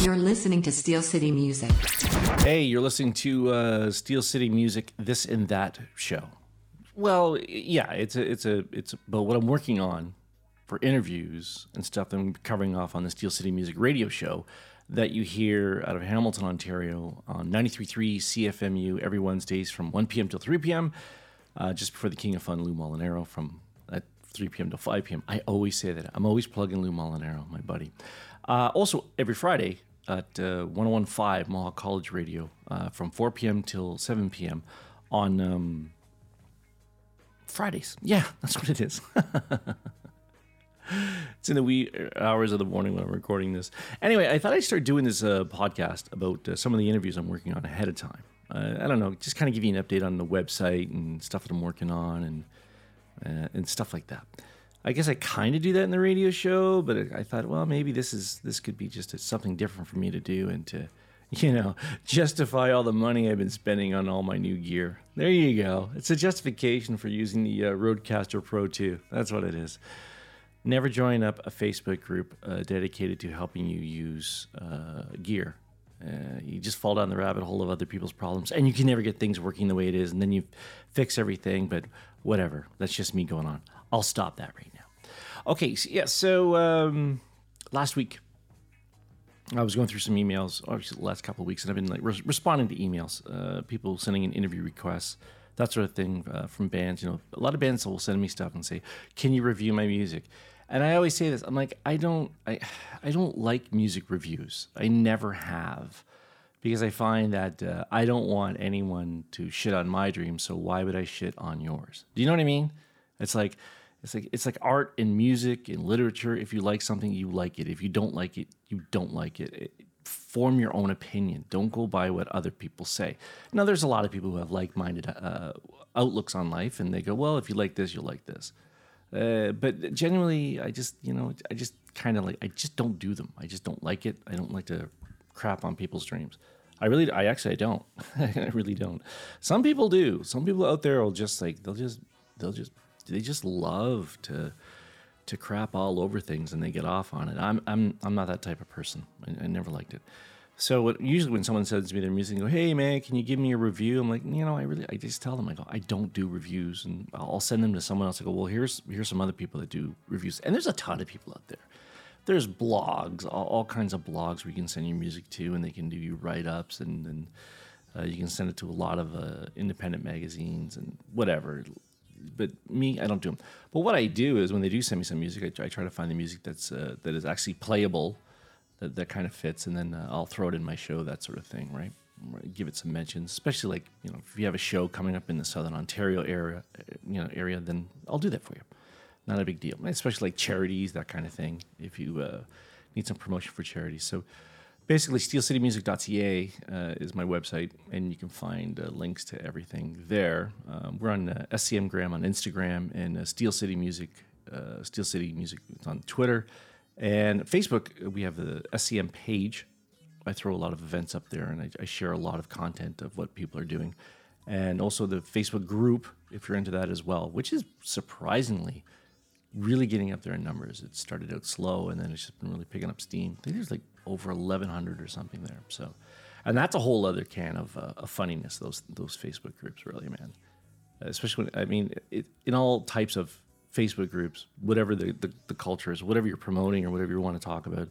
You're listening to Steel City Music. Hey, you're listening to uh, Steel City Music, this and that show. Well, yeah, it's a, it's a, it's. A, but what I'm working on for interviews and stuff that I'm covering off on the Steel City Music radio show that you hear out of Hamilton, Ontario on 93.3 CFMU every Wednesdays from 1 p.m. till 3 p.m. Uh, just before the King of Fun, Lou Molinaro, from at 3 p.m. to 5 p.m. I always say that. I'm always plugging Lou Molinaro, my buddy. Uh, also, every Friday at uh, 1015 Mohawk College Radio uh, from 4 p.m. till 7 p.m. on um, Fridays. Yeah, that's what it is. it's in the wee hours of the morning when I'm recording this. Anyway, I thought I'd start doing this uh, podcast about uh, some of the interviews I'm working on ahead of time. Uh, I don't know, just kind of give you an update on the website and stuff that I'm working on and uh, and stuff like that. I guess I kind of do that in the radio show, but I thought, well, maybe this is this could be just a, something different for me to do and to, you know, justify all the money I've been spending on all my new gear. There you go. It's a justification for using the uh, Rodecaster Pro 2. That's what it is. Never join up a Facebook group uh, dedicated to helping you use uh, gear. Uh, you just fall down the rabbit hole of other people's problems, and you can never get things working the way it is, and then you fix everything. But whatever, that's just me going on. I'll stop that right now. Okay, so, yeah. So um, last week, I was going through some emails. Obviously, the last couple of weeks, and I've been like re- responding to emails, uh, people sending in interview requests, that sort of thing uh, from bands. You know, a lot of bands will send me stuff and say, "Can you review my music?" And I always say this. I'm like, I don't, I, I don't like music reviews. I never have, because I find that uh, I don't want anyone to shit on my dreams. So why would I shit on yours? Do you know what I mean? It's like, it's like it's like art and music and literature. If you like something, you like it. If you don't like it, you don't like it. it form your own opinion. Don't go by what other people say. Now, there's a lot of people who have like-minded uh, outlooks on life, and they go, "Well, if you like this, you'll like this." Uh, but generally, I just, you know, I just kind of like, I just don't do them. I just don't like it. I don't like to crap on people's dreams. I really, I actually, I don't. I really don't. Some people do. Some people out there will just like, they'll just, they'll just, they just love to, to crap all over things and they get off on it. I'm, I'm, I'm not that type of person. I, I never liked it. So what, usually when someone sends me their music and go, "Hey man, can you give me a review?" I'm like, you know, I really, I just tell them, I go, I don't do reviews, and I'll send them to someone else. I go, well, here's here's some other people that do reviews, and there's a ton of people out there. There's blogs, all, all kinds of blogs where you can send your music to, and they can do you write ups, and and uh, you can send it to a lot of uh, independent magazines and whatever. But me, I don't do them. But what I do is when they do send me some music, I, I try to find the music that's uh, that is actually playable that, that kind of fits, and then uh, I'll throw it in my show, that sort of thing, right? Give it some mentions, especially like you know if you have a show coming up in the Southern Ontario area, uh, you know area, then I'll do that for you. Not a big deal, especially like charities, that kind of thing. If you uh, need some promotion for charities, so basically steelcitymusic.ca uh, is my website and you can find uh, links to everything there um, we're on uh, scm gram on instagram and uh, steel city music uh, steel city music on twitter and Facebook, we have the SCM page. I throw a lot of events up there and I, I, share a lot of content of what people are doing. And also the Facebook group, if you're into that as well, which is surprisingly really getting up there in numbers. It started out slow and then it's just been really picking up steam. I think there's like over 1,100 or something there. So, and that's a whole other can of, uh, of funniness, those, those Facebook groups, really, man. Especially when, I mean, it, in all types of Facebook groups, whatever the, the, the, culture is, whatever you're promoting or whatever you want to talk about,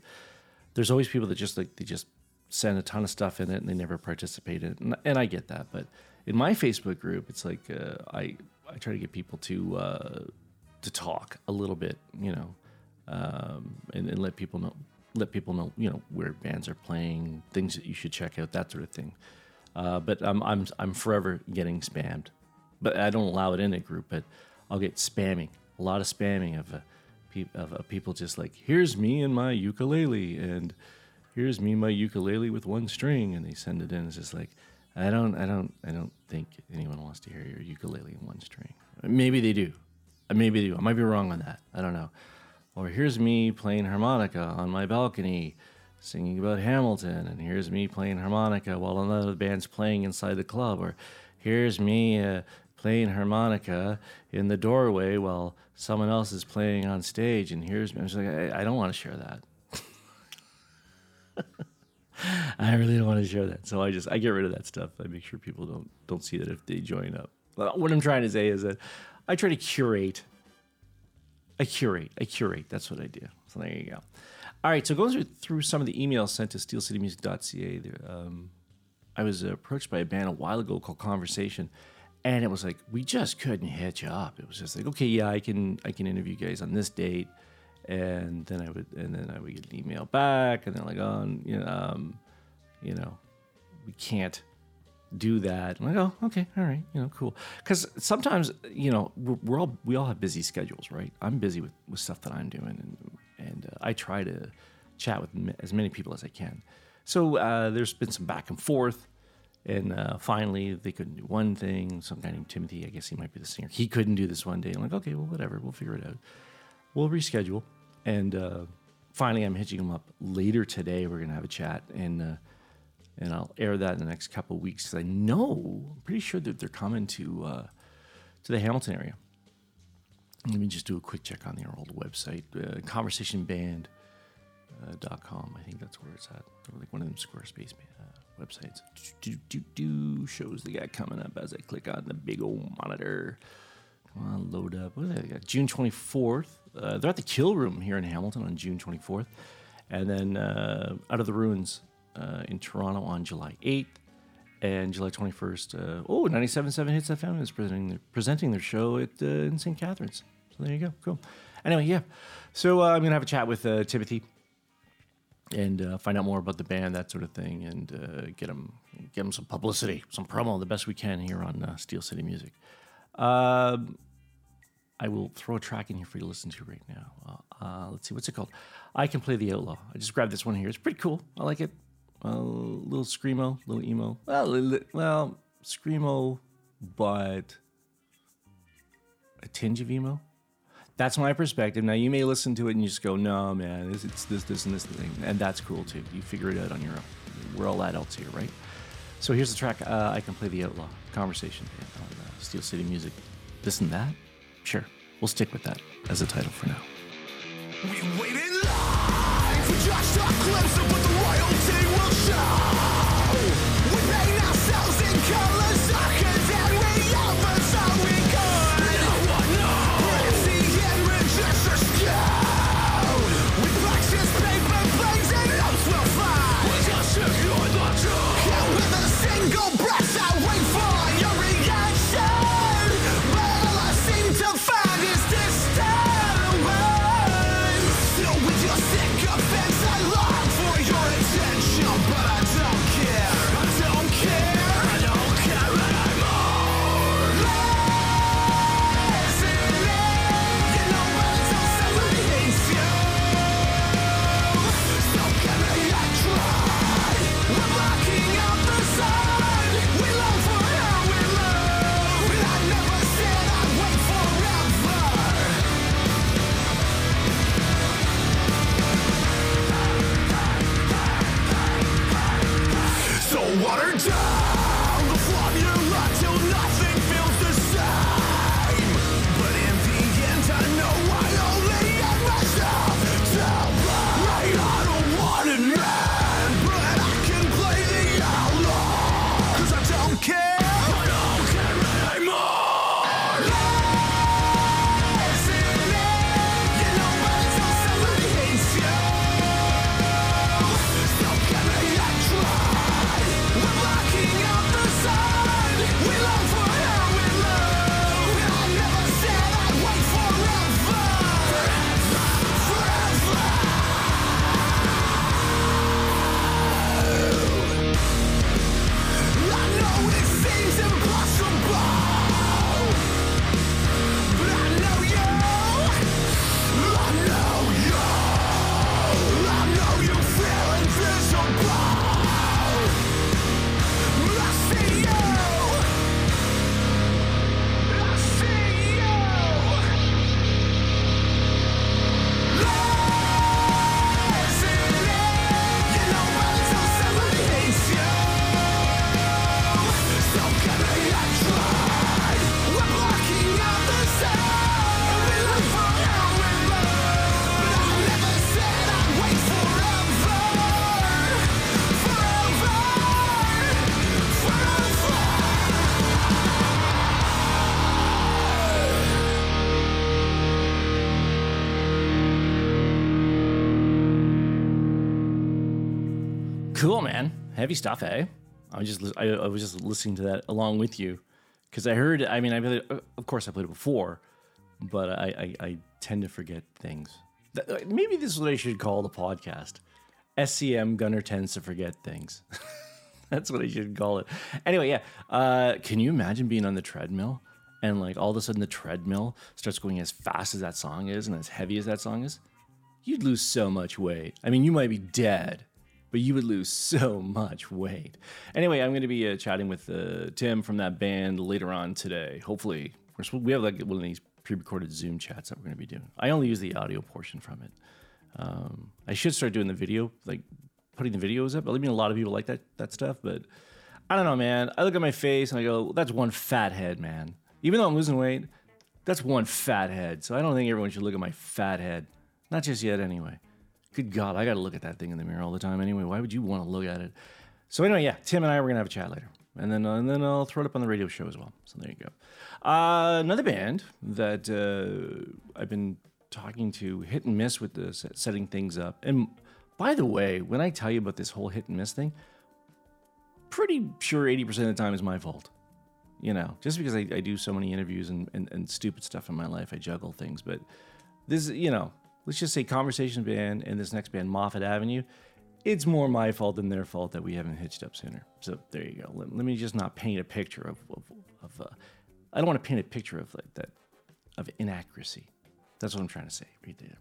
there's always people that just like they just send a ton of stuff in it and they never participate in it. And, and I get that, but in my Facebook group, it's like uh, I I try to get people to uh, to talk a little bit, you know, um, and, and let people know let people know you know where bands are playing, things that you should check out, that sort of thing. Uh, but I'm I'm I'm forever getting spammed, but I don't allow it in a group. But I'll get spamming a lot of spamming of, uh, pe- of, of people just like, here's me and my ukulele, and here's me my ukulele with one string, and they send it in. It's just like, I don't, I don't, I don't think anyone wants to hear your ukulele in one string. Maybe they do. Uh, maybe they do. I might be wrong on that. I don't know. Or here's me playing harmonica on my balcony, singing about Hamilton, and here's me playing harmonica while another band's playing inside the club. Or here's me uh, playing harmonica in the doorway while someone else is playing on stage and here's me. I'm just like, I, I don't want to share that. I really don't want to share that. So I just I get rid of that stuff. I make sure people don't don't see that if they join up. What I'm trying to say is that I try to curate. I curate. I curate. That's what I do. So there you go. All right. So going through, through some of the emails sent to steelcitymusic.ca, there, um, I was approached by a band a while ago called Conversation, and it was like we just couldn't hitch up. It was just like, okay, yeah, I can I can interview you guys on this date, and then I would and then I would get an email back, and then like, oh, you know, um, you know, we can't do that. I'm like, oh, okay, all right, you know, cool. Because sometimes, you know, we're, we're, all we all have busy schedules, right? I'm busy with, with stuff that I'm doing, and and uh, I try to chat with as many people as I can. So uh, there's been some back and forth, and uh, finally they couldn't do one thing. Some guy named Timothy, I guess he might be the singer. He couldn't do this one day. I'm like, okay, well, whatever, we'll figure it out. We'll reschedule, and uh, finally I'm hitching him up later today. We're gonna have a chat and uh, and I'll air that in the next couple of weeks because I know I'm pretty sure that they're coming to uh, to the Hamilton area. Let me just do a quick check on their old website, uh, conversationband.com. Uh, I think that's where it's at. Or like one of them Squarespace uh, websites. Do, do, do, shows they got coming up as I click on the big old monitor. Come on, load up. What do they got? June 24th. Uh, they're at the Kill Room here in Hamilton on June 24th. And then uh, Out of the Ruins uh, in Toronto on July 8th. And July 21st, uh, oh, 97.7 Hits FM is presenting their, presenting their show at uh, in St. Catharines. So there you go. Cool. Anyway, yeah. So uh, I'm going to have a chat with uh, Timothy and uh, find out more about the band, that sort of thing, and get them get them some publicity, some promo, the best we can here on Steel City Music. Um, I will throw a track in here for you to listen to right now. Uh, let's see, what's it called? I Can Play the Outlaw. I just grabbed this one here. It's pretty cool. I like it. A little screamo, little emo. Well, well, screamo, but a tinge of emo. That's my perspective. Now you may listen to it and you just go, "No, man, it's, it's this, this, and this thing," and that's cool too. You figure it out on your own. We're all adults here, right? So here's the track. Uh, I can play the outlaw conversation on uh, Steel City Music. This and that. Sure, we'll stick with that as a title for now. We wait in line for just of what the will Cool, man. Heavy stuff, eh? I was just I, I was just listening to that along with you because I heard. I mean, I played, it- of course I played it before, but I, I, I tend to forget things. Uh, Maybe this is what I should call the podcast. SCM Gunner tends to forget things. That's what I should call it. Anyway, yeah. Uh, can you imagine being on the treadmill and like all of a sudden the treadmill starts going as fast as that song is and as heavy as that song is? You'd lose so much weight. I mean, you might be dead, but you would lose so much weight. Anyway, I'm going to be uh, chatting with uh, Tim from that band later on today. Hopefully, we're we have like one of these pre-recorded Zoom chats that we're going to be doing. I only use the audio portion from it. Um, I should start doing the video, like putting the videos up. I mean, a lot of people like that that stuff, but I don't know, man. I look at my face and I go, "That's one fat head, man." Even though I'm losing weight, that's one fat head. So I don't think everyone should look at my fat head. Not just yet, anyway. Good God, I got to look at that thing in the mirror all the time anyway. Why would you want to look at it? So anyway, yeah, Tim and I we're gonna have a chat later, and then and then I'll throw it up on the radio show as well. So there you go. Uh, another band that uh, I've been talking to, hit and miss with this, setting things up. And by the way, when I tell you about this whole hit and miss thing, pretty sure eighty percent of the time is my fault. You know, just because I, I do so many interviews and, and, and stupid stuff in my life, I juggle things. But this, you know, let's just say Conversation Band and this next band, Moffatt Avenue, it's more my fault than their fault that we haven't hitched up sooner. So there you go. Let, let me just not paint a picture of, of, of uh, I don't want to paint a picture of like that, of inaccuracy. That's what I'm trying to say right there.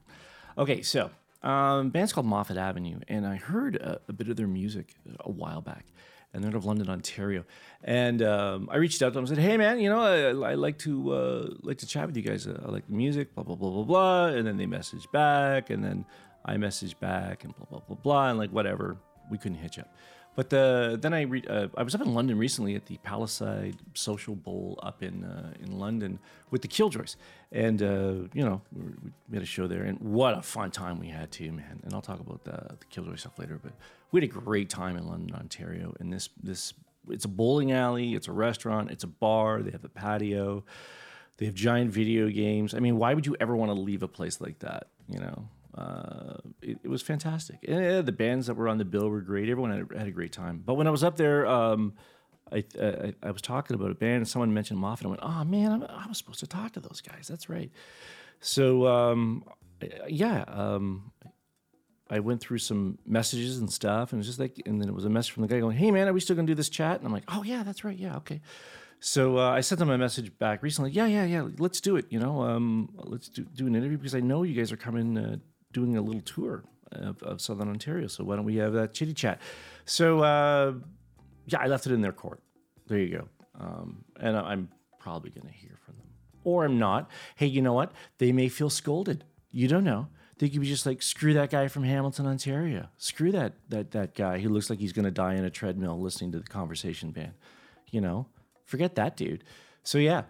Okay, so um, band's called Moffatt Avenue, and I heard a, a bit of their music a while back, and they're out of London, Ontario. And um, I reached out to them and said, "Hey, man, you know, I, I like to uh, like to chat with you guys. Uh, I like the music, blah blah blah blah blah." And then they messaged back, and then I messaged back, and blah blah blah blah, and like whatever, we couldn't hitch up. But uh, then I re- uh, I was up in London recently at the Palisade Social Bowl up in uh, in London with the Killjoys, and uh, you know we, we had a show there, and what a fun time we had too, man. And I'll talk about the, the Killjoy stuff later, but we had a great time in London, Ontario. And this this it's a bowling alley, it's a restaurant, it's a bar. They have a patio, they have giant video games. I mean, why would you ever want to leave a place like that? You know, uh, it, it was fantastic. And uh, the bands that were on the bill were great. Everyone had, had a great time. But when I was up there, um, I, I I was talking about a band, and someone mentioned Moffatt. I went, "Oh man, I'm, I was supposed to talk to those guys. That's right." So um, yeah, um, I went through some messages and stuff, and it was just like, and then it was a message from the guy going, "Hey man, are we still gonna do this chat?" And I'm like, "Oh yeah, that's right. Yeah, okay." So uh, I sent them a message back recently. Yeah, yeah, yeah. Let's do it. You know, um, let's do, do an interview because I know you guys are coming, uh, doing a little tour of, of Southern Ontario. So why don't we have that chitty chat? So uh, yeah, I left it in their court. There you go. Um, and I'm probably going to hear from them, or I'm not. Hey, you know what? They may feel scolded. You don't know. They could be just like, screw that guy from Hamilton, Ontario. Screw that that that guy who looks like he's going to die in a treadmill listening to the conversation band. You know, forget that dude. So yeah,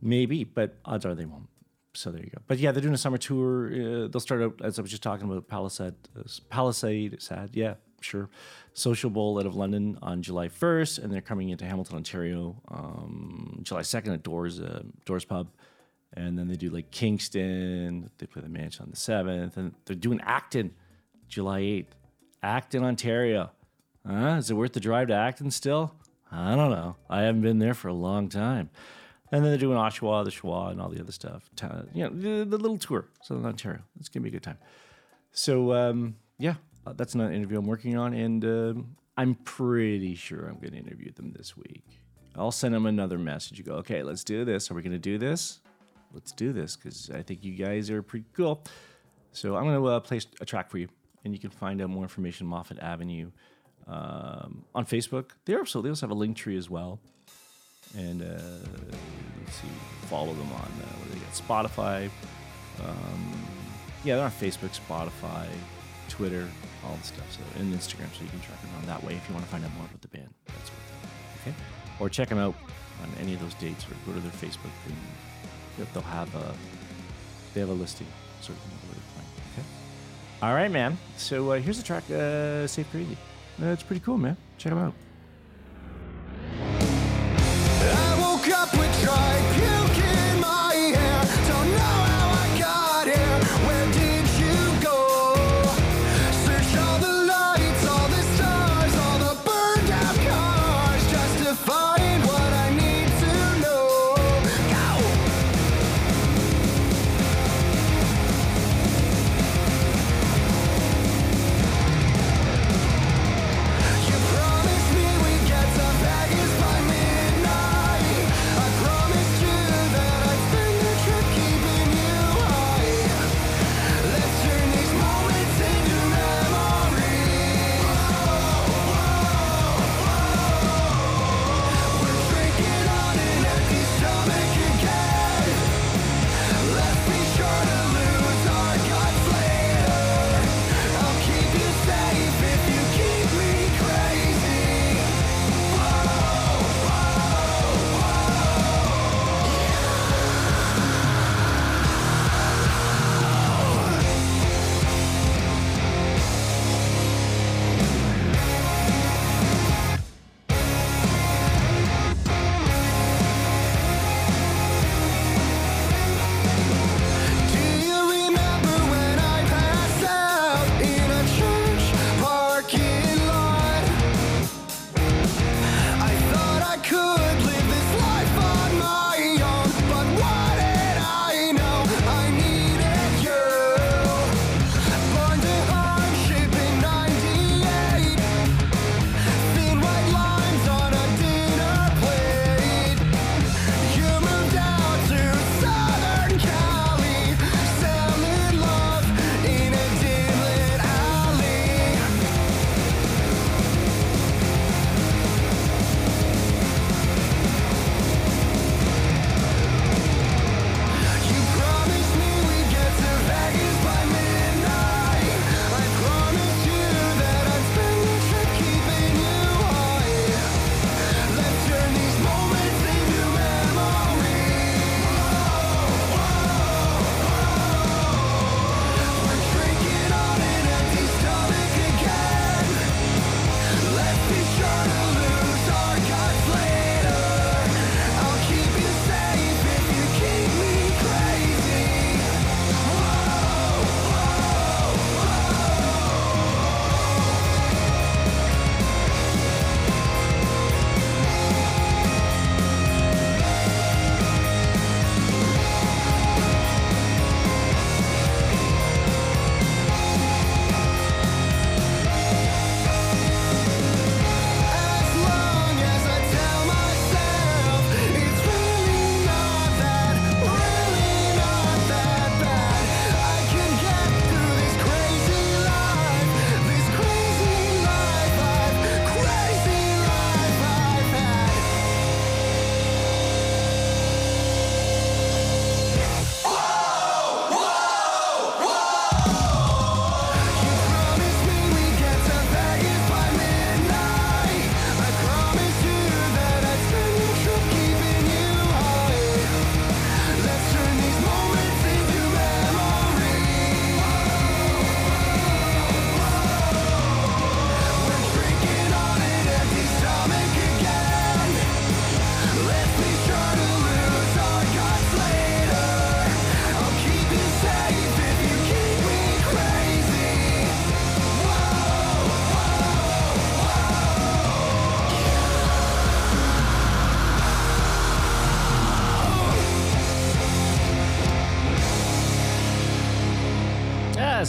maybe, but odds are they won't. So there you go. But yeah, they're doing a summer tour. Uh, they'll start out as I was just talking about Palisade, uh, Palisade, sad, yeah, sure. Social Bowl out of London on July 1st, and they're coming into Hamilton, Ontario, um, July 2nd at Doors uh, Doors Pub, and then they do like Kingston. They play the Mansion on the 7th, and they're doing Acton, July 8th, Acton, Ontario. Is it worth the drive to Acton still? I don't know. I haven't been there for a long time. And then they're doing Oshawa, the Schwa, and all the other stuff. You know, the, the little tour, Southern Ontario. It's gonna be a good time. So um, yeah, uh, that's another interview I'm working on, and um, I'm pretty sure I'm going to interview them this week. I'll send them another message. You go, okay, let's do this. Are we going to do this? Let's do this because I think you guys are pretty cool. So I'm going to uh, play a track for you, and you can find out more information Moffatt Avenue um, on Facebook. They also they also have a link tree as well, and uh, let's see, follow them on uh, what do they got? Spotify. Um, yeah, they're on Facebook, Spotify, Twitter, all the stuff. So and Instagram, so you can track them on that way if you want to find out more about the band. That's what. Okay, or check them out on any of those dates, or go to their Facebook thing. they'll have a they have a listing. So where they're playing. Okay. All right, man. So uh, here's the track, uh, "Safe Crazy." Uh, it's pretty cool, man. Check them out.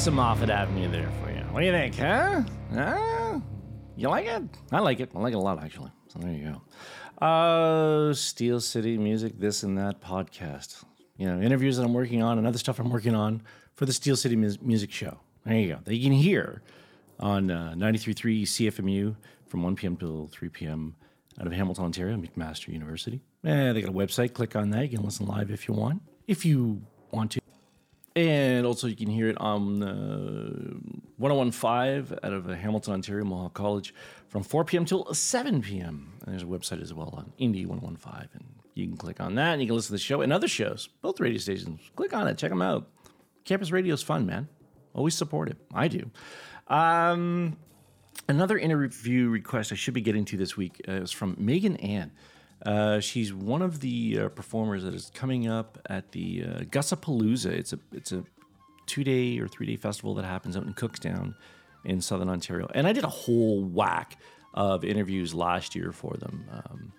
Some Moffatt Avenue there for you. What do you think, huh? Huh? You like it? I like it. I like it a lot, actually. So there you go. Uh, Steel City Music, this and that podcast. You know, interviews that I'm working on and other stuff I'm working on for the Steel City Mus- Music Show. There you go. That you can hear on uh, 93.3 CFMU from 1 p.m. till 3 p.m. out of Hamilton, Ontario, McMaster University. Eh, they got a website. Click on that. You can listen live if you want. If you want to. And also, you can hear it on uh, 1015 out of Hamilton, Ontario, Mohawk College from 4 p.m. till 7 p.m. And there's a website as well on INDI 1015. And you can click on that and you can listen to the show and other shows, both radio stations. Click on it, check them out. Campus radio is fun, man. Always support it. I do. Um, another interview request I should be getting to this week uh, is from Meagan Ann. Uh, she's one of the uh, performers that is coming up at the uh, Gussapalooza. It's a it's a two day or three day festival that happens out in Cookstown in Southern Ontario. And I did a whole whack of interviews last year for them. Um,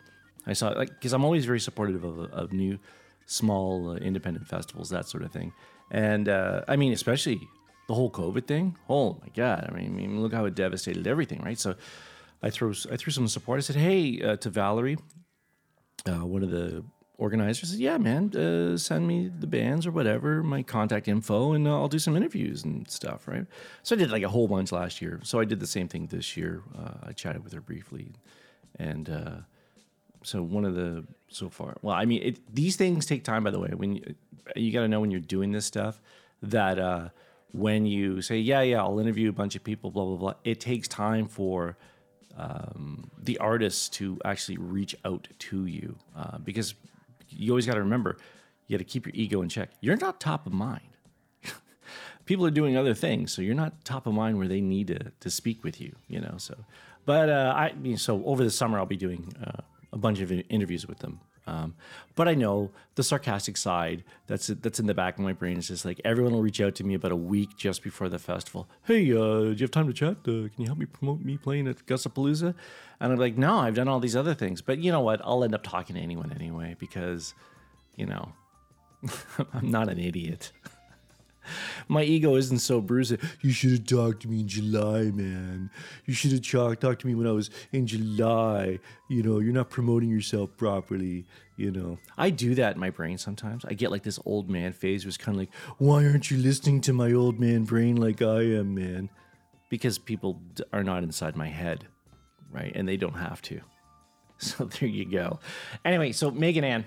I saw like because I'm always very supportive of, of new, small uh, independent festivals, that sort of thing. And uh, I mean, especially the whole COVID thing. Oh my god! I mean, I mean, look how it devastated everything, right? So I threw I threw some support. I said, hey, to Valerie, uh, one of the organizers said, "Yeah, man, uh, send me the bands or whatever, my contact info, and uh, I'll do some interviews and stuff." Right. So I did like a whole bunch last year. So I did the same thing this year. Uh, I chatted with her briefly, and uh, so one of the so far. Well, I mean, it, these things take time. By the way, when you, you got to know when you're doing this stuff that uh, when you say, "Yeah, yeah, I'll interview a bunch of people," blah blah blah, it takes time for um, the artists to actually reach out to you uh, because you always got to remember you got to keep your ego in check. You're not top of mind. People are doing other things, so you're not top of mind where they need to, to speak with you. You know, so but uh, I mean, so over the summer I'll be doing uh, a bunch of interviews with them. Um, but I know the sarcastic side that's that's in the back of my brain is just like everyone will reach out to me about a week just before the festival. Hey, uh, do you have time to chat? Uh, can you help me promote me playing at Gussapalooza? And I'm like, no, I've done all these other things. But you know what? I'll end up talking to anyone anyway because, you know, I'm not an idiot. My ego isn't so bruised. You should have talked to me in July, man. You should have talked talked to me when I was in July. You know, you're not promoting yourself properly. You know, I do that in my brain sometimes. I get like this old man phase, where it's kind of like, why aren't you listening to my old man brain like I am, man? Because people are not inside my head, right? And they don't have to. So there you go. Anyway, so Meagan Ann,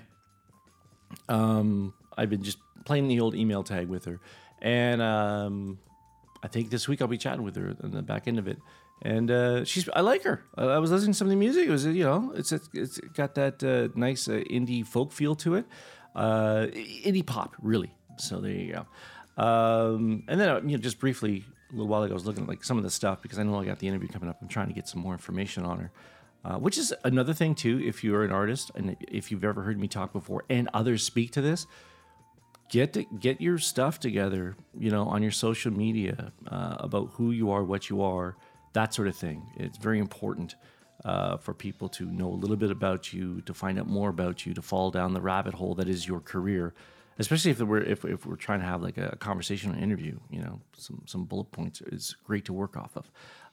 um, I've been just playing the old email tag with her, and um, I think this week I'll be chatting with her on the back end of it. And uh, she's, I like her. I, was listening to some of the music. It was, you know, it's it's got that uh, nice uh, indie folk feel to it, uh, indie pop, really. So there you go. Um, and then, uh, you know, just briefly, a little while ago, I was looking at like some of the stuff because I know I got the interview coming up. I'm trying to get some more information on her. Uh, which is another thing too. If you're an artist and if you've ever heard me talk before, and others speak to this, get to, get your stuff together. You know, on your social media uh, about who you are, what you are, that sort of thing. It's very important uh, for people to know a little bit about you, to find out more about you, to fall down the rabbit hole that is your career. Especially if we're if, if we're trying to have like a conversation or interview, you know, some some bullet points is great to work off of.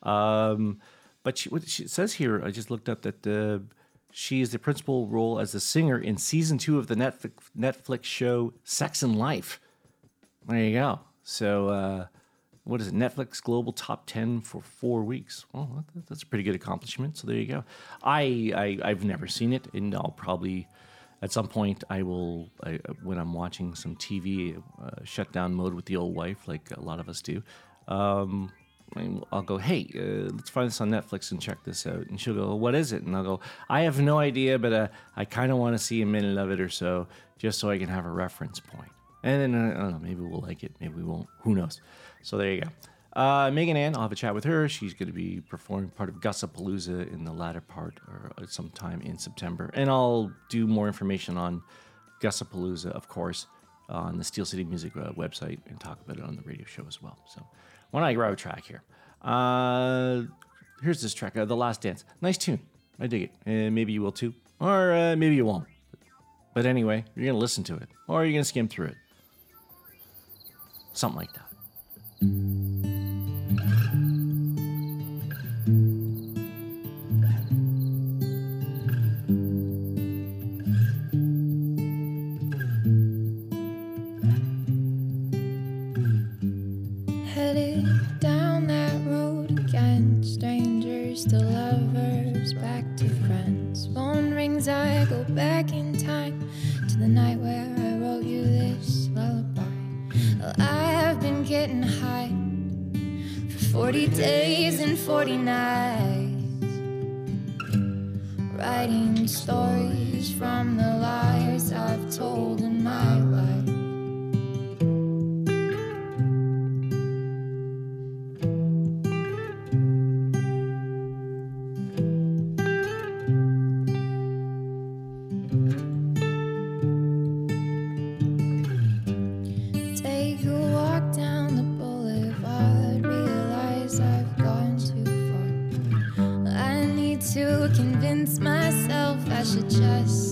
Um, but she, what she says here, I just looked up that uh, she is the principal role as a singer in season two of the Netflix, Netflix show Sex and Life. There you go. So, uh, what is it? Netflix Global Top 10 for four weeks. Well, that's a pretty good accomplishment. So, there you go. I, I, I've never seen it, and I'll probably, at some point, I will, I, when I'm watching some TV, uh, mode with the old wife, like a lot of us do. Um, I'll go, hey, uh, let's find this on Netflix and check this out. And she'll go, what is it? And I'll go, I have no idea, but uh, I kind of want to see a minute of it or so, just so I can have a reference point. And then uh, I don't know, maybe we'll like it, maybe we won't. Who knows? So there you go. Uh, Meagan Ann, I'll have a chat with her. She's going to be performing part of Gussapalooza in the latter part or uh, sometime in September. And I'll do more information on Gussapalooza, of course, on the Steel City Music uh, website and talk about it on the radio show as well. So why don't I grab a track here? Uh, here's this track, uh, The Last Dance. Nice tune. I dig it. And maybe you will too. Or uh, maybe you won't. But anyway, you're going to listen to it. Or you're going to skim through it. Something like that. 40 days and 40 nights writing stories from the lies I've told should just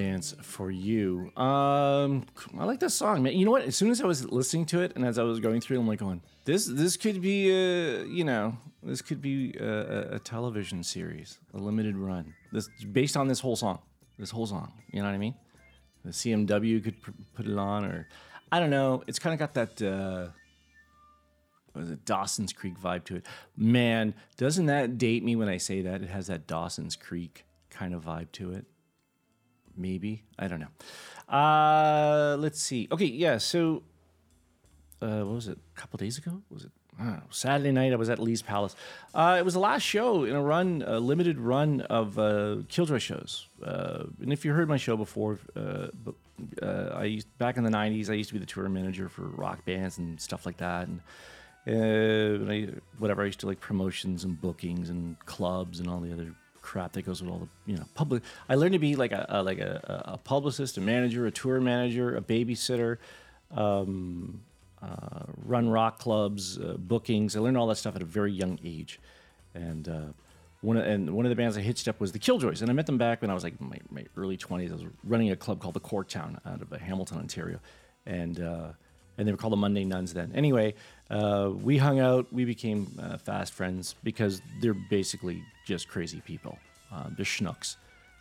dance for you. Um, I like this song, man. You know what? As soon as I was listening to it and as I was going through, I'm like going, this this could be a you know this could be a, a, television series, a limited run. This based on this whole song, this whole song. You know what I mean? The CMW could pr- put it on, or I don't know. It's kind of got that. Uh, was it Dawson's Creek vibe to it? Man, doesn't that date me when I say that? It has that Dawson's Creek kind of vibe to it maybe I don't know. Uh, let's see. Okay, yeah. So uh, what was it? A couple days ago? Was it? Saturday night, I was at Lee's Palace. Uh, it was the last show in a run, a limited run of uh, Killjoy shows. Uh, and if you heard my show before, uh, uh, I used, back in the '90s, I used to be the tour manager for rock bands and stuff like that, and, uh, and I, whatever. I used to like promotions and bookings and clubs and all the other crap that goes with all the you know public. I learned to be like a, a like a, a publicist, a manager, a tour manager, a babysitter. Um, uh, run rock clubs, uh, bookings. I learned all that stuff at a very young age, and uh, one of, and one of the bands I hitched up was the Killjoys, and I met them back when I was like my, my early twenties. I was running a club called the Corktown out of uh, Hamilton, Ontario, and uh, and they were called the Monday Nuns then. Anyway, uh, we hung out, we became fast friends because they're basically just crazy people. Uh, they're schnooks.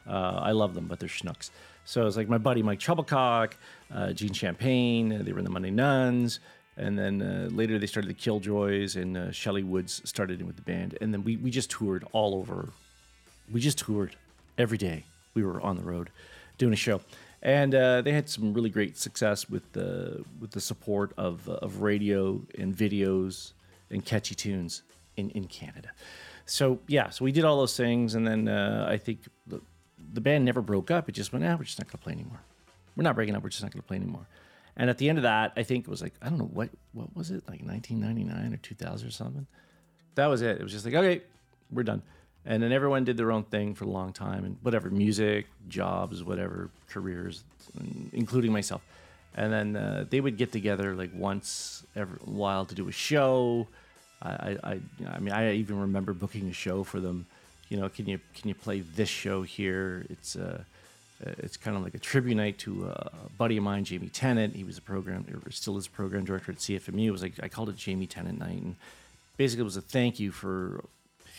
Uh, I love them, but they're schnooks. So it's like my buddy Mike Trebilcock, uh, Gene Champagne. They were in the Monday Nuns, and then uh, later they started the Killjoys, and uh, Shelley Woods started in with the band, and then we we just toured all over. We just toured every day. We were on the road doing a show, and uh, they had some really great success with the with the support of of radio and videos and catchy tunes in in Canada. So yeah, so we did all those things, and then uh, I think the, the band never broke up. It just went, ah, we're just not to play anymore. We're not breaking up. We're just not to play anymore. And at the end of that, I think it was like I don't know what what was it like 1999 or 2000 or something. That was it. It was just like okay, we're done. And then everyone did their own thing for a long time and whatever music, jobs, whatever careers, including myself. And then uh, they would get together like once every while to do a show. I, I, I, mean, I even remember booking a show for them. You know, can you can you play this show here? It's uh, uh, it's kind of like a tribute night to a buddy of mine, Jamie Tennant. He was a program, still is a program director at CFMU. It was like I called it Jamie Tennant Night, and basically it was a thank you for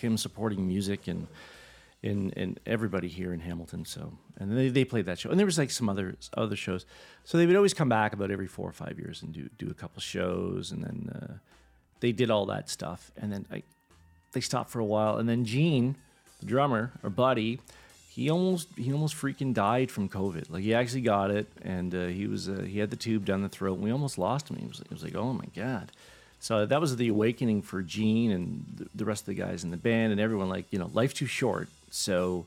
him supporting music and and and everybody here in Hamilton. So and they, they played that show, and there was like some other other shows. So they would always come back about every four or five years and do do a couple shows, and then uh, they did all that stuff, and then I, they stopped for a while, and then Gene, the drummer or Buddy, he almost he almost freaking died from COVID. Like he actually got it, and uh, he was uh, he had the tube down the throat. And we almost lost him. He was it was like oh my god. So that was the awakening for Gene and the, the rest of the guys in the band and everyone. Like you know, life's too short, so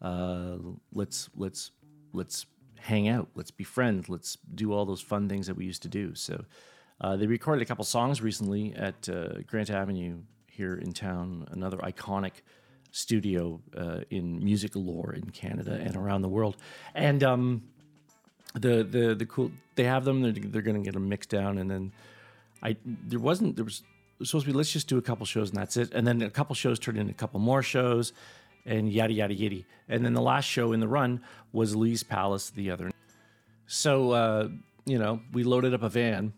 uh, let's let's let's hang out, let's be friends, let's do all those fun things that we used to do. So uh, they recorded a couple songs recently at uh, Grant Avenue here in town, another iconic studio uh, in music lore in Canada and around the world. And um, the the the cool they have them. They're, they're going to get them mixed down, and then I there wasn't there was supposed to be let's just do a couple shows and that's it. And then a couple shows turned into a couple more shows, and yada yada yada. And then the last show in the run was Lee's Palace the other. Night. So uh, you know we loaded up a van.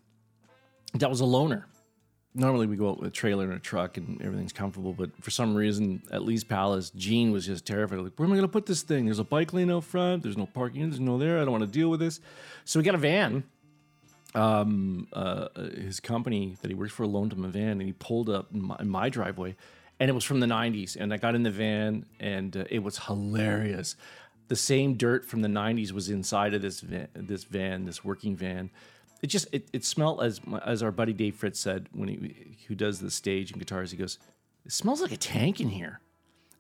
That was a loner. Normally we go out with a trailer and a truck and everything's comfortable, but for some reason at Lee's Palace, Gene was just terrified. Like, where am I going to put this thing? There's a bike lane out front. There's no parking. There's no there. I don't want to deal with this. So we got a van um, uh, his company that he worked for loaned him a van, and he pulled up in my, in my driveway, and it was from the '90s. And I got in the van, and uh, it was hilarious. The same dirt from the '90s was inside of this van, this van, this working van. It just it, it smelled as as our buddy Dave Fritz said when he who does the stage and guitars. He goes, "It smells like a tank in here."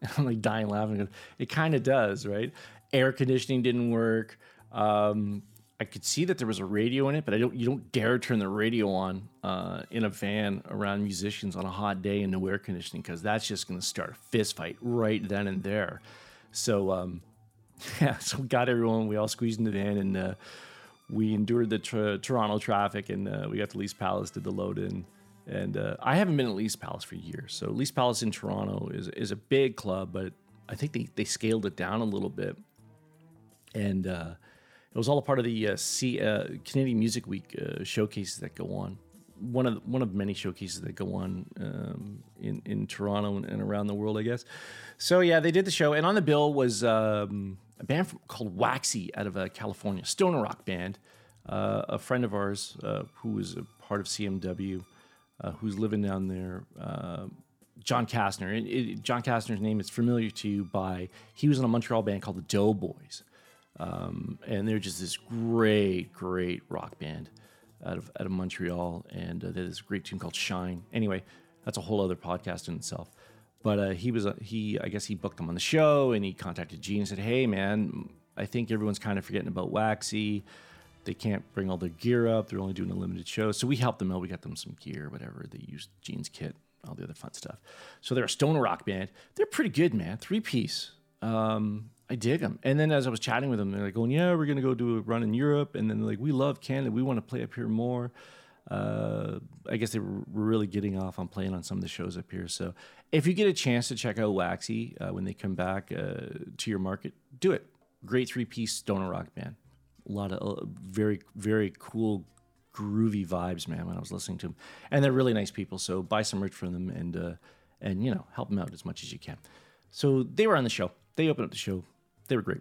And I'm like dying laughing. It kind of does, right? Air conditioning didn't work. Um, I could see that there was a radio in it, but I don't. You don't dare turn the radio on uh, in a van around musicians on a hot day and no air conditioning because that's just going to start a fist fight right then and there. So um, yeah, so got everyone. We all squeezed in the van and uh, we endured the tr- Toronto traffic and uh, we got to Lee's Palace, did the load in. And uh, I haven't been at Lee's Palace for years. So Lee's Palace in Toronto is is a big club, but I think they they scaled it down a little bit. And uh, it was all a part of the uh, C, uh, Canadian Music Week uh, showcases that go on. One of one of many showcases that go on um, in in Toronto and, and around the world, I guess. So yeah, they did the show, and on the bill was um, a band from, called Waxy out of uh, California, stoner rock band. Uh, a friend of ours uh, a part of CMW, uh, who's living down there. Uh, John Kastner. It, it, John Kastner's name is familiar to you by he was in a Montreal band called the Doughboys um, and they're just this great, great rock band. out of out of Montreal, and uh, there's a great tune called Shine. Anyway, that's a whole other podcast in itself. But uh, he was uh, he I guess he booked them on the show, and he contacted Gene and said, "Hey man, I think everyone's kind of forgetting about Waxy. They can't bring all their gear up. They're only doing a limited show. So we helped them out. We got them some gear, whatever. They used Gene's kit, all the other fun stuff. So they're a stoner rock band. They're pretty good, man. Three piece. Um, I dig them. And then as I was chatting with them, they're like going, "Yeah, we're gonna go do a run in Europe." And then they're like, "We love Canada. We want to play up here more." Uh, I guess they were really getting off on playing on some of the shows up here. So if you get a chance to check out Waxy uh, when they come back uh, to your market, do it. Great three piece stoner rock band. A lot of uh, very very cool groovy vibes, man. When I was listening to them, and they're really nice people. So buy some merch from them and uh, and you know help them out as much as you can. So they were on the show. They opened up the show. They were great.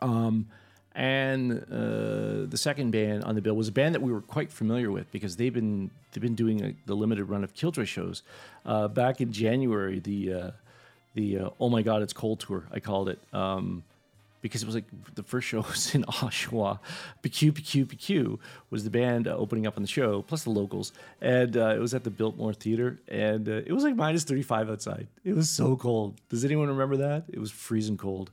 Um, and uh, the second band on the bill was a band that we were quite familiar with because they've been they've been doing a, the limited run of Killjoy shows. Uh, back in January, the uh, the uh, Oh My God It's Cold tour, I called it. Um, because it was like the first show was in Oshawa. Pkew, Pkew, Pkew was the band uh, opening up on the show, plus the locals. And uh, it was at the Biltmore Theater. And uh, it was like minus 35 outside. It was so cold. Does anyone remember that? It was freezing cold.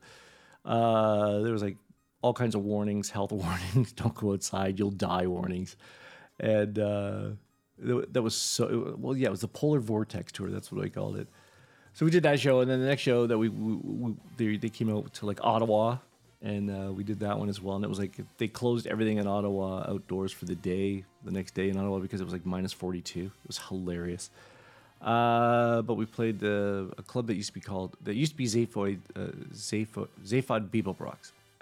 Uh, there was like all kinds of warnings, health warnings, don't go outside, you'll die warnings. And uh, that was so, well, yeah, it was the Polar Vortex Tour. That's what I called it. So we did that show, and then the next show that we, we, we they, they came out to like Ottawa, and uh, we did that one as well. And it was like they closed everything in Ottawa outdoors for the day, the next day in Ottawa because it was like minus forty two. It was hilarious. Uh, but we played the, a club that used to be called that used to be Zaphod uh, Zaphod, Zaphod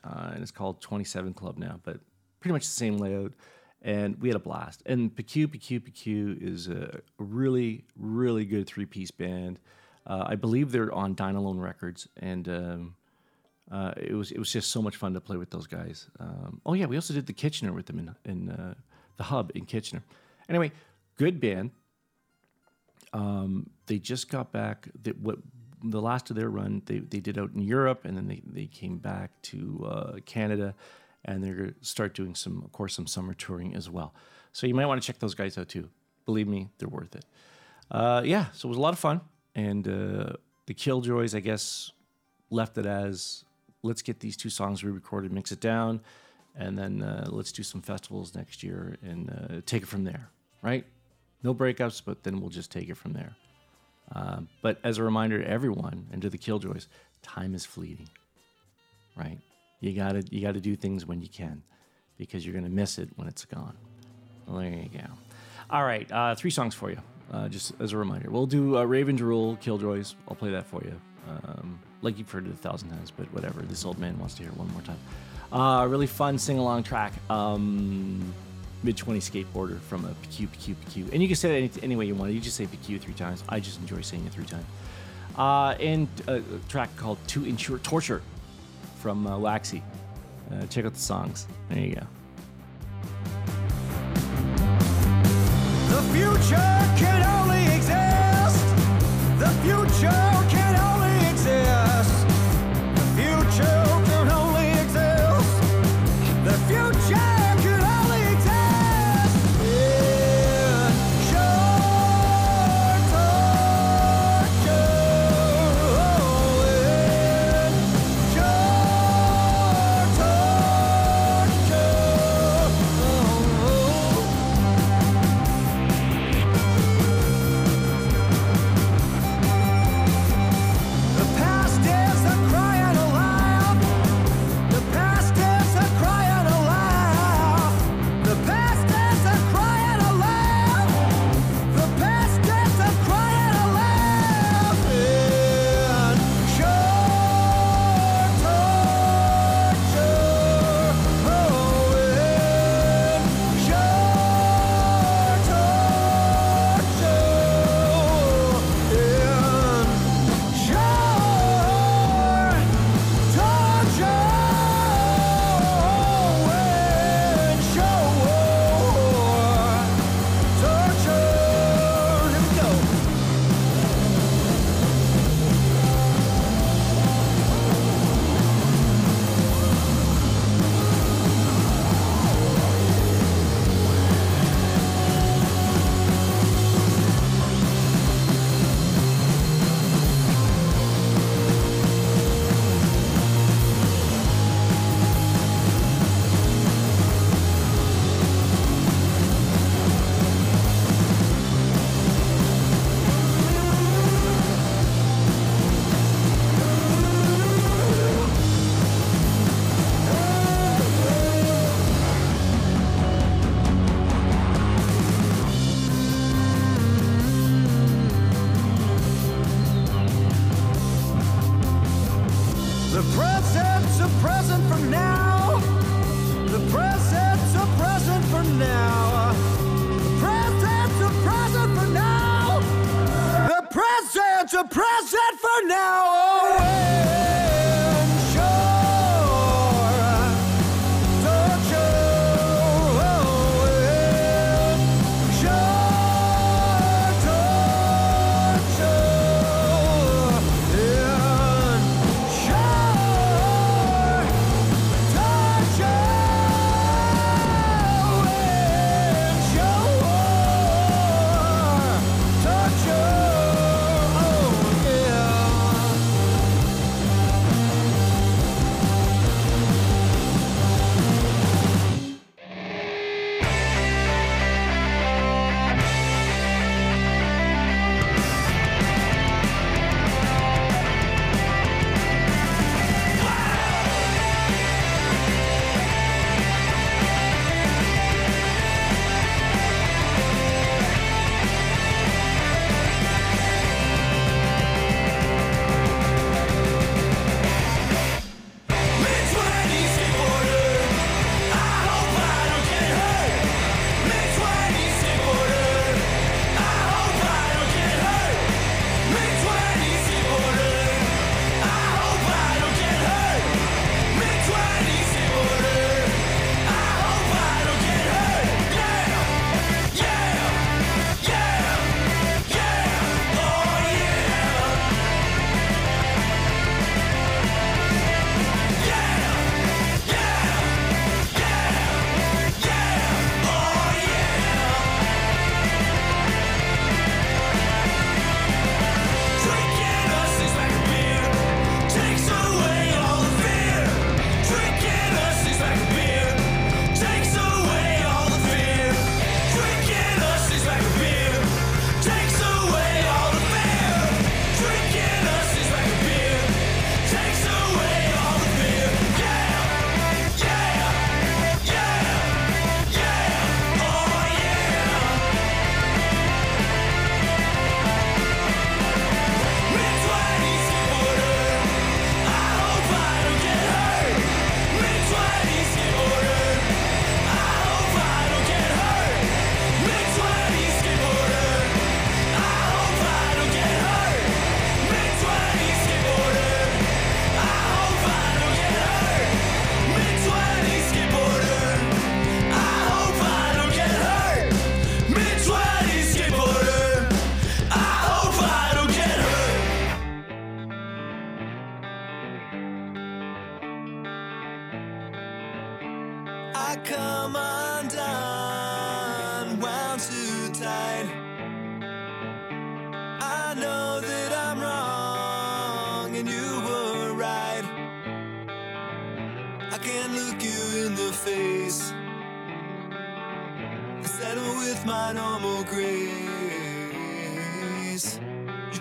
uh, and it's called Twenty Seven Club now. But pretty much the same layout, and we had a blast. And Pkew Pkew Pkew is a really really good three piece band. Uh, I believe they're on Dine Alone Records, and um, uh, it was it was just so much fun to play with those guys. Um, oh yeah, we also did the Kitchener with them in in uh, the hub in Kitchener. Anyway, good band. Um, they just got back. The, what the last of their run they, they did out in Europe, and then they, they came back to uh, Canada, and they're gonna start doing some, of course, some summer touring as well. So you might want to check those guys out too. Believe me, they're worth it. Uh, yeah, so it was a lot of fun, and uh, the Killjoys, I guess, left it as let's get these two songs re-recorded, mix it down, and then uh, let's do some festivals next year and uh, take it from there. Right? No breakups, but then we'll just take it from there. Uh, but as a reminder to everyone and to the Killjoys, time is fleeting. Right? You gotta you gotta do things when you can, because you're gonna miss it when it's gone. Well, there you go. All right, uh, three songs for you, uh, just as a reminder. We'll do uh, Raven Drool, Killjoys. I'll play that for you. Um, like you've heard it a thousand times, but whatever. This old man wants to hear it one more time. Uh, really fun sing along track. Um, Mid 20 skateboarder from a Pkew, Pkew, Pkew. And you can say that any, any way you want. You just say Pkew three times. I just enjoy saying it three times. Uh, and a track called To Ensure Torture from uh. Uh, check out the songs. There you go. The future can only exist. The future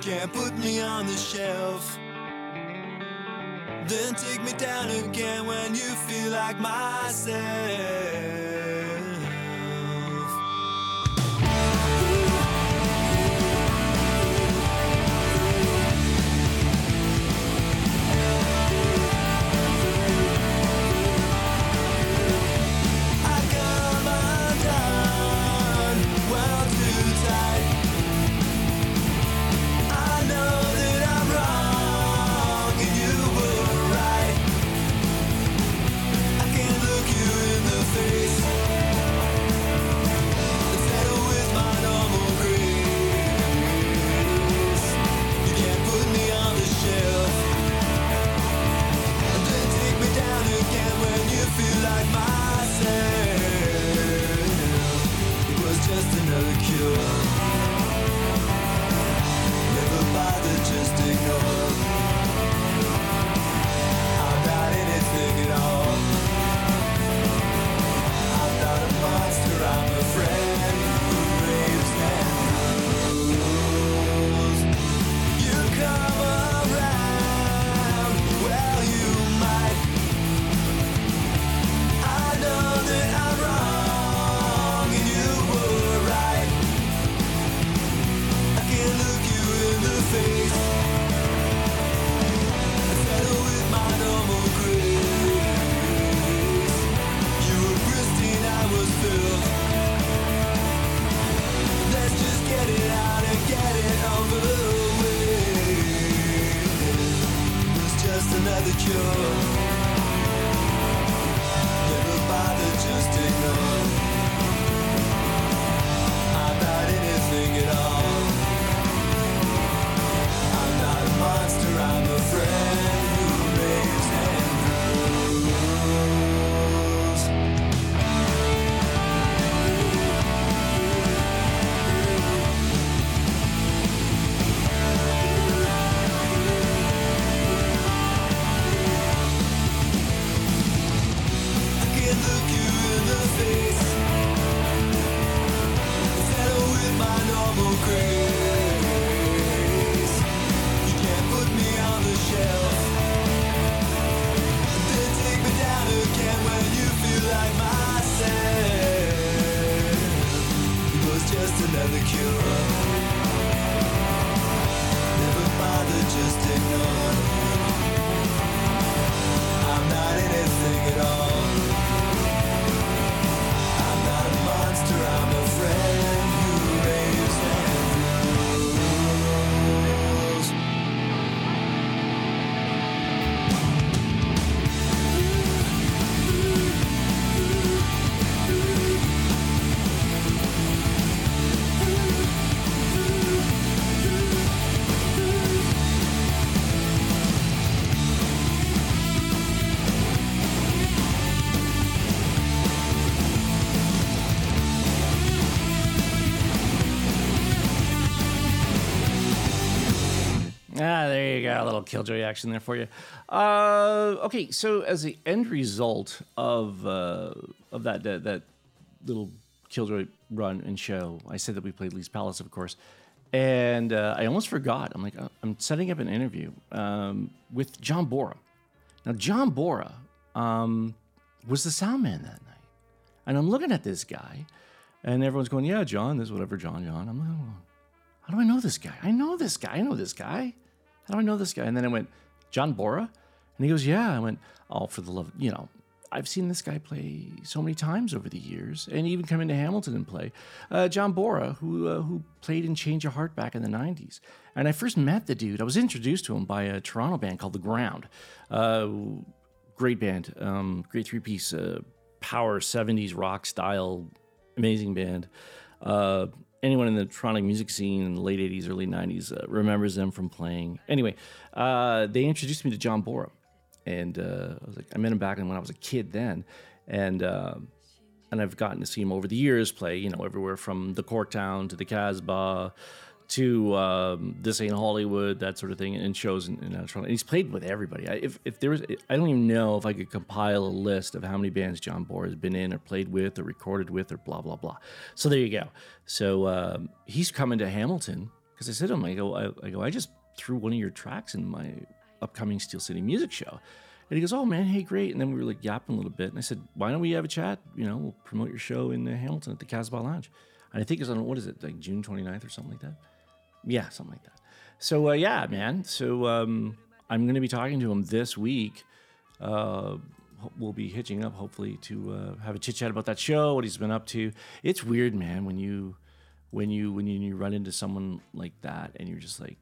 can't put me on the shelf. Then take me down again when you feel like myself. the cure Ah, there you go. A little killjoy action there for you. Uh, okay, so as the end result of uh, of that, that that little killjoy run and show, I said that we played Lee's Palace, of course, and uh, I almost forgot. I'm like, uh, I'm setting up an interview um, with John Borra. Now, John Borra um, was the sound man that night, and I'm looking at this guy, and everyone's going, "Yeah, John, this whatever, John, John." I'm like, oh, how do I know this guy? I know this guy. I know this guy. I know this guy? And then I went, John Borra? And he goes, Yeah. I went, Oh, for the love, you know, I've seen this guy play so many times over the years, and even come into Hamilton and play. Uh, John Borra, who uh, who played in Change of Heart back in the '90s, and I first met the dude. I was introduced to him by a Toronto band called The Ground. Uh, great band, um, great three piece, uh, power '70s rock style, amazing band. Anyone in the Toronto music scene in the late 80s, early 90s uh, remembers them from playing. Anyway, uh, they introduced me to John Borra. And uh, I was like, I met him back when I was a kid then. And, uh, and I've gotten to see him over the years play, you know, everywhere from the Corktown to the Casbah to um, This Ain't Hollywood, that sort of thing, and shows in, in Toronto. And he's played with everybody. I, if, if there was, I don't even know if I could compile a list of how many bands John Borra has been in or played with or recorded with or blah, blah, blah. So there you go. So um, he's coming to Hamilton because I said to him, I go, I, I go, I just threw one of your tracks in my upcoming Steel City music show. And he goes, "Oh man, hey, great!" And then we were like yapping a little bit, and I said, "Why don't we have a chat? You know, we'll promote your show in uh, Hamilton at the Casbah Lounge." And I think it's on what is it, like June 29th or something like that. Yeah, something like that. So uh, yeah, man. So um, I'm going to be talking to him this week. Uh, we'll be hitching up hopefully to uh, have a chit chat about that show, what he's been up to. It's weird, man, when you when you when you, you run into someone like that and you're just like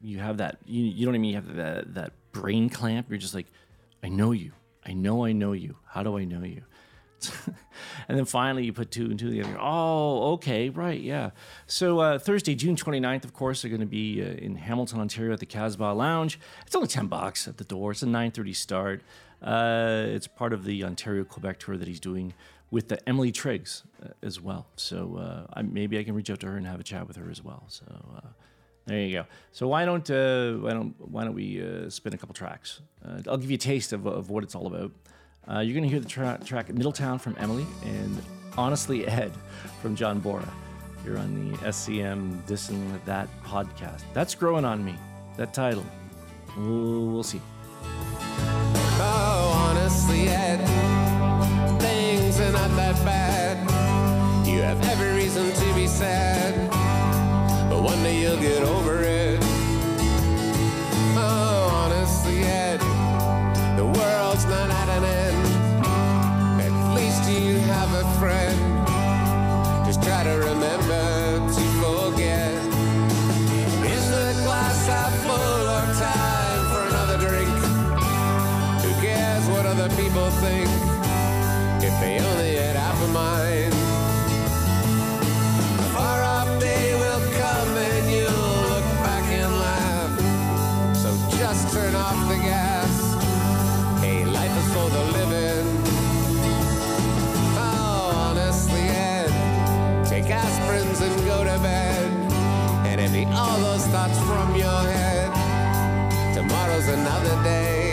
you have that you, you I mean. You have that that brain clamp. You're just like, I know you. I know I know you. How do I know you? and then finally you put two and two together. Oh, okay, right, yeah. So uh, Thursday, June 29th, of course, they're going to be uh, in Hamilton, Ontario at the Casbah Lounge. It's only 10 bucks at the door. It's a 9.30 start. Uh, it's part of the Ontario Quebec tour that he's doing with the Emily Triggs uh, as well. So uh, I, maybe I can reach out to her and have a chat with her as well. So uh, there you go. So why don't why don't why don't we spin a couple tracks? I'll give you a taste of, of what it's all about. Uh, you're gonna hear the tra- track "Middletown" from Emily and "Honestly Ed" from John Borra. You're on the SCM This and That podcast. That's growing on me. That title. We'll, we'll see. Oh, honestly, Ed, things are not that bad. You have every reason to be sad, but one day you'll get over remember to forget. Is the glass half full or time for another drink? Who cares what other people think if they only aspirins and go to bed. And empty all those thoughts from your head. Tomorrow's another day.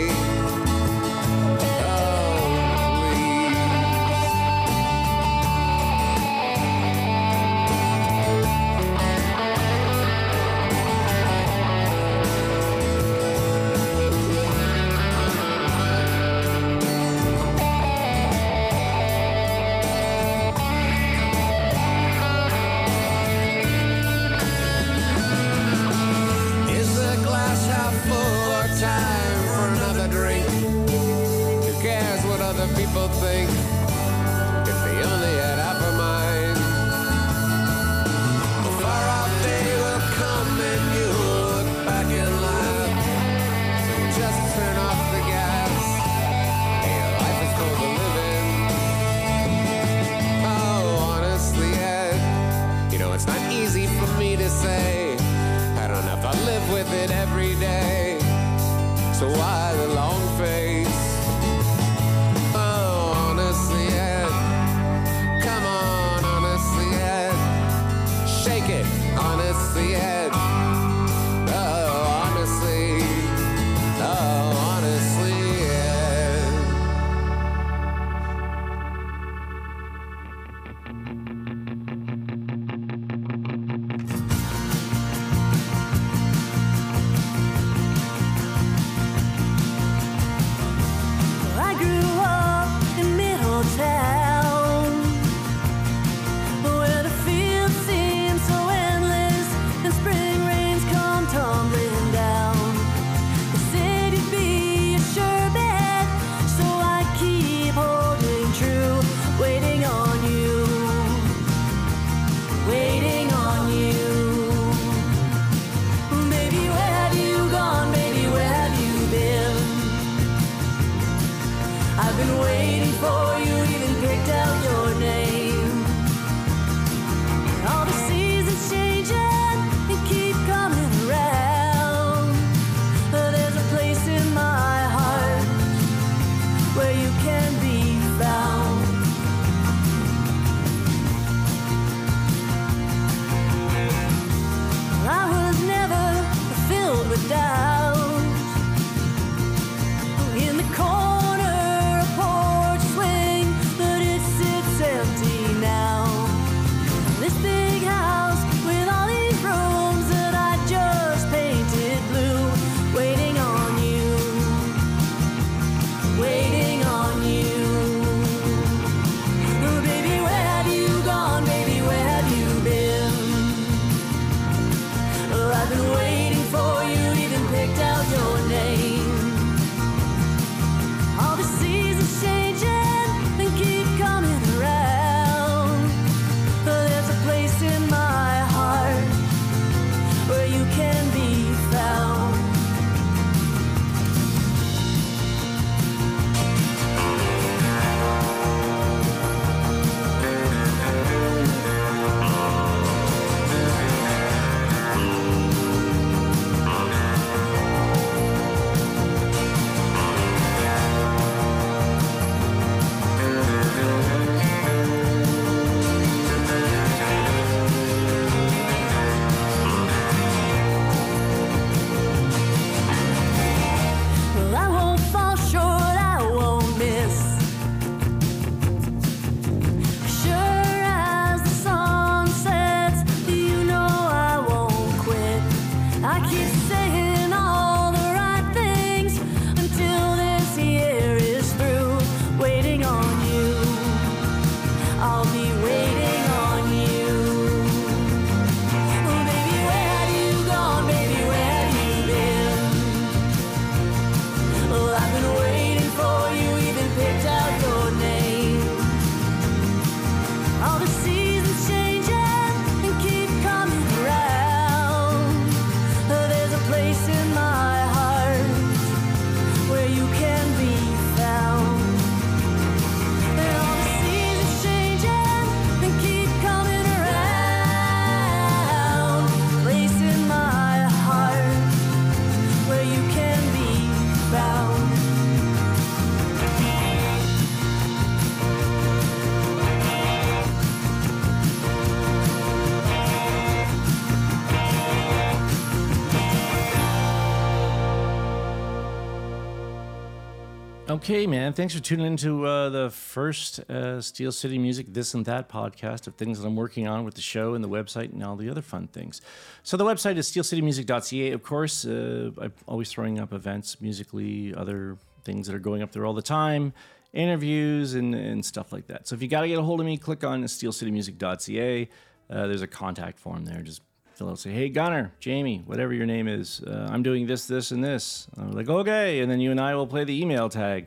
Okay, man. Thanks for tuning into uh, the first uh, Steel City Music This and That podcast of things that I'm working on with the show and the website and all the other fun things. So the website is steelcitymusic.ca. Of course, uh, I'm always throwing up events musically, other things that are going up there all the time, interviews and, and stuff like that. So if you got to get a hold of me, click on steelcitymusic.ca. Uh, there's a contact form there. Just out, say, hey, Gunner, Jamie, whatever your name is, uh, I'm doing this, this, and this. I'm like, okay. And then you and I will play the email tag.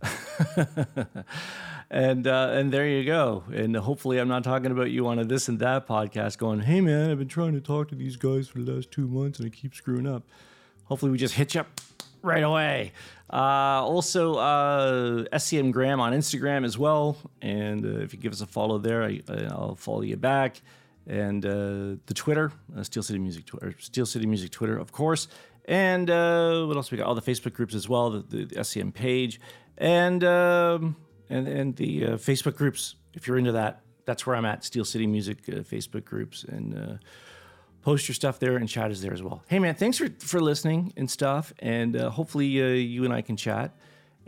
and uh, and there you go. And hopefully, I'm not talking about you on a this and that podcast going, hey, man, I've been trying to talk to these guys for the last two months and I keep screwing up. Hopefully, we just hit you up right away. Uh, also, uh, SCMgram on Instagram as well. And uh, if you give us a follow there, I, I'll follow you back and uh, the Twitter, uh, Steel City Music Twitter, Steel City Music Twitter, of course, and uh, what else we got? All the Facebook groups as well, the, the, the SCM page, and um, and and the Facebook groups. If you're into that, that's where I'm at. Steel City Music Facebook groups, and post your stuff there, and chat is there as well. Hey man, thanks for for listening and stuff, and uh, hopefully uh, you and I can chat.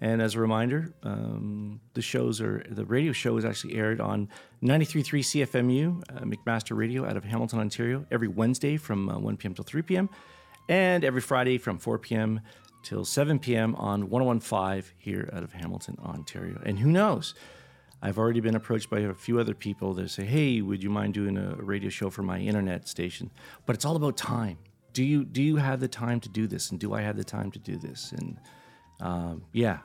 And as a reminder, um, the shows are the radio show is actually aired on 93.3 CFMU, uh, McMaster Radio out of Hamilton, Ontario, every Wednesday from uh, 1 p.m. till 3 p.m., and every Friday from 4 p.m. till 7 p.m. on 1015 here out of Hamilton, Ontario. And who knows? I've already been approached by a few other people that say, "Hey, would you mind doing a radio show for my internet station?" But it's all about time. Do you do you have the time to do this, and do I have the time to do this? And um, yeah,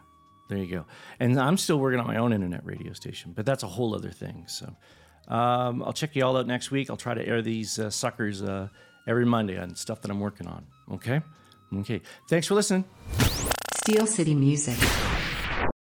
there you go. And I'm still working on my own internet radio station, but that's a whole other thing. So um, I'll check you all out next week. I'll try to air these uh, suckers uh, every Monday on stuff that I'm working on. Okay. Okay. Thanks for listening. Steel City Music.